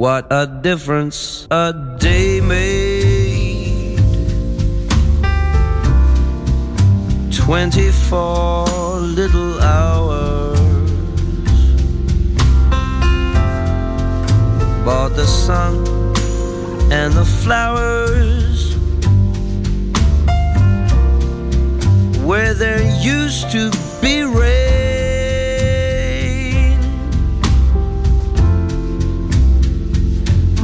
What a difference a day made. 24 little hours. Bought the sun and the flowers. Where there used to be rain.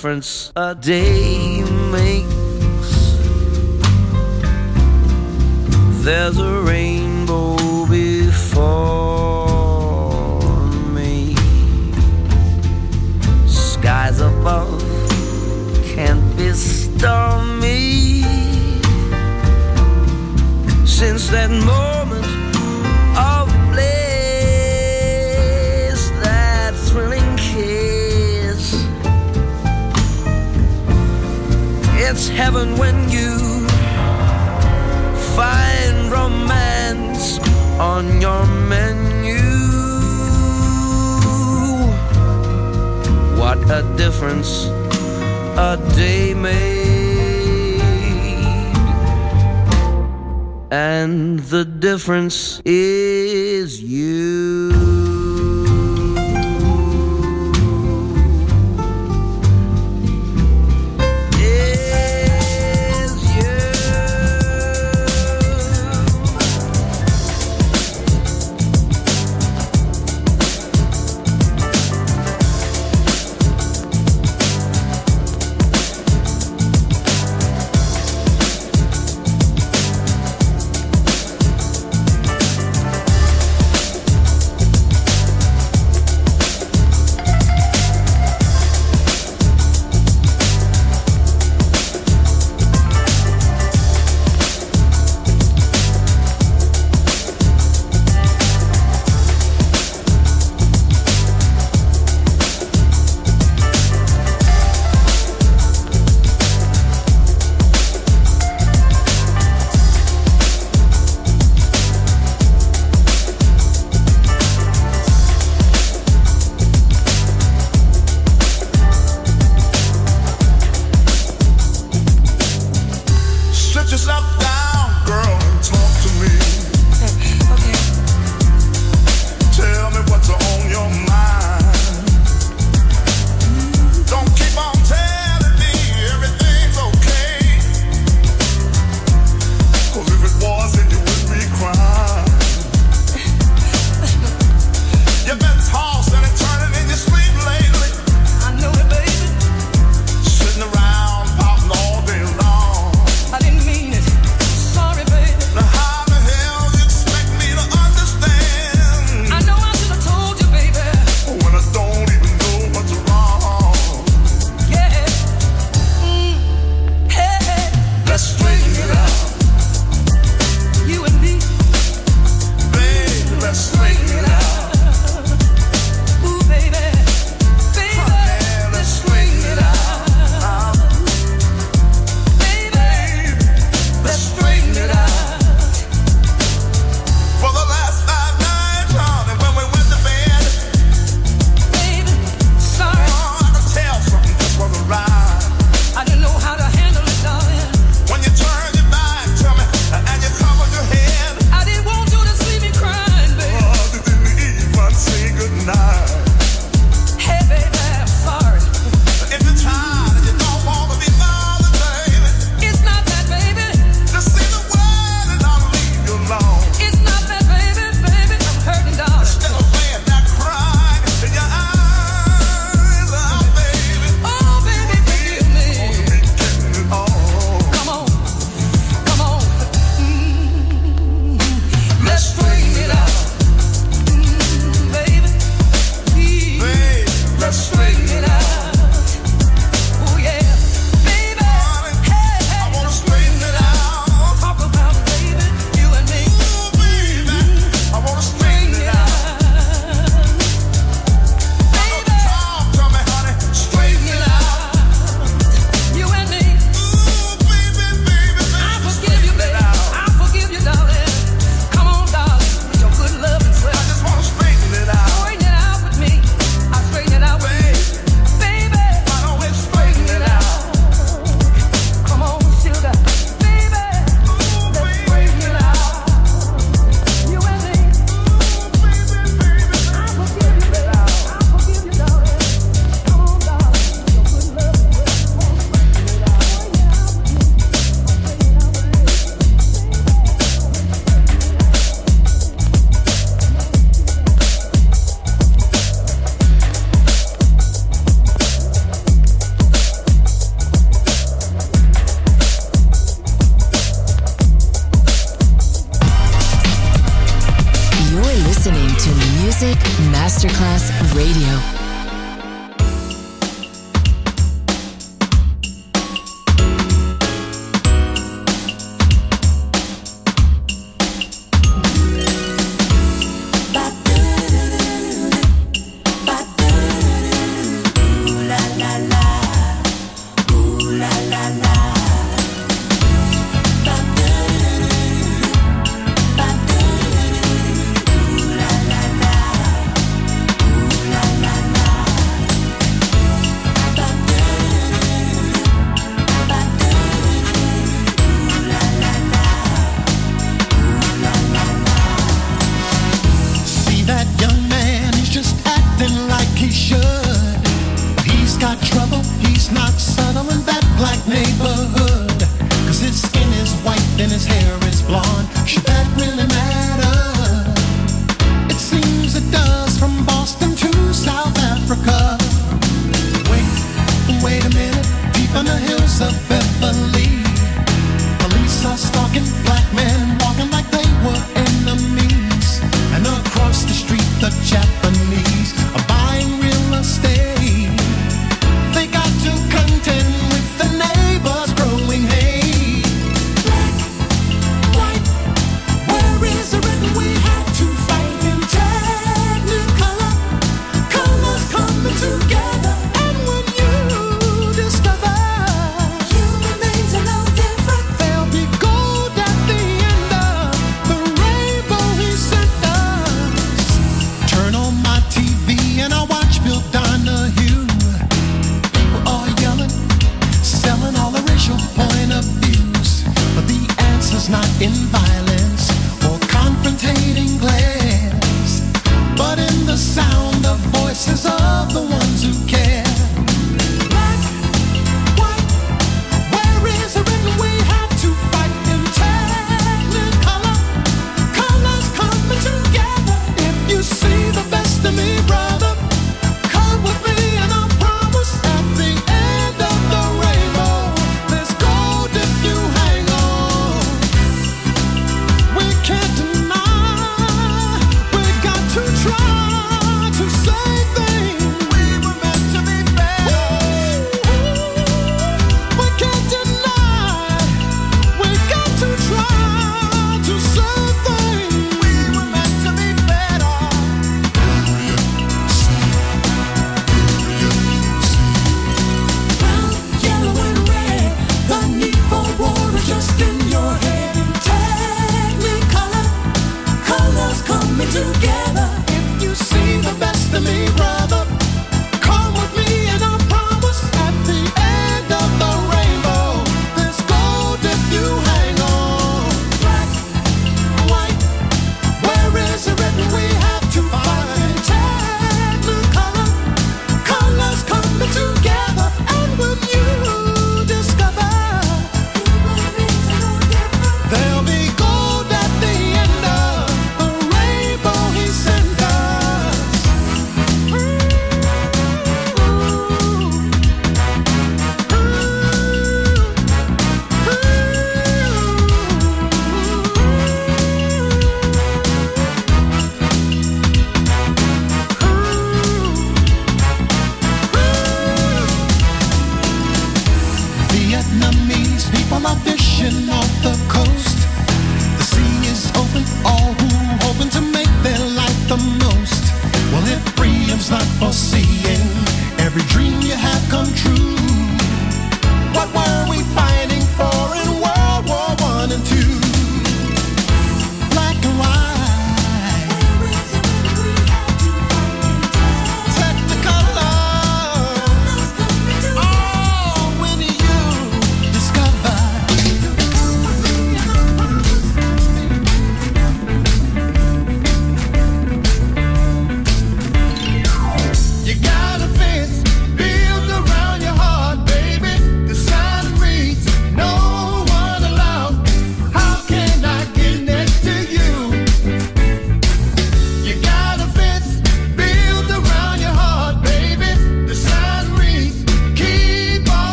Difference a day makes. There's a rainbow before me. Skies above can't be stormy. Since that moment It's heaven when you find romance on your menu. What a difference a day made. And the difference is you.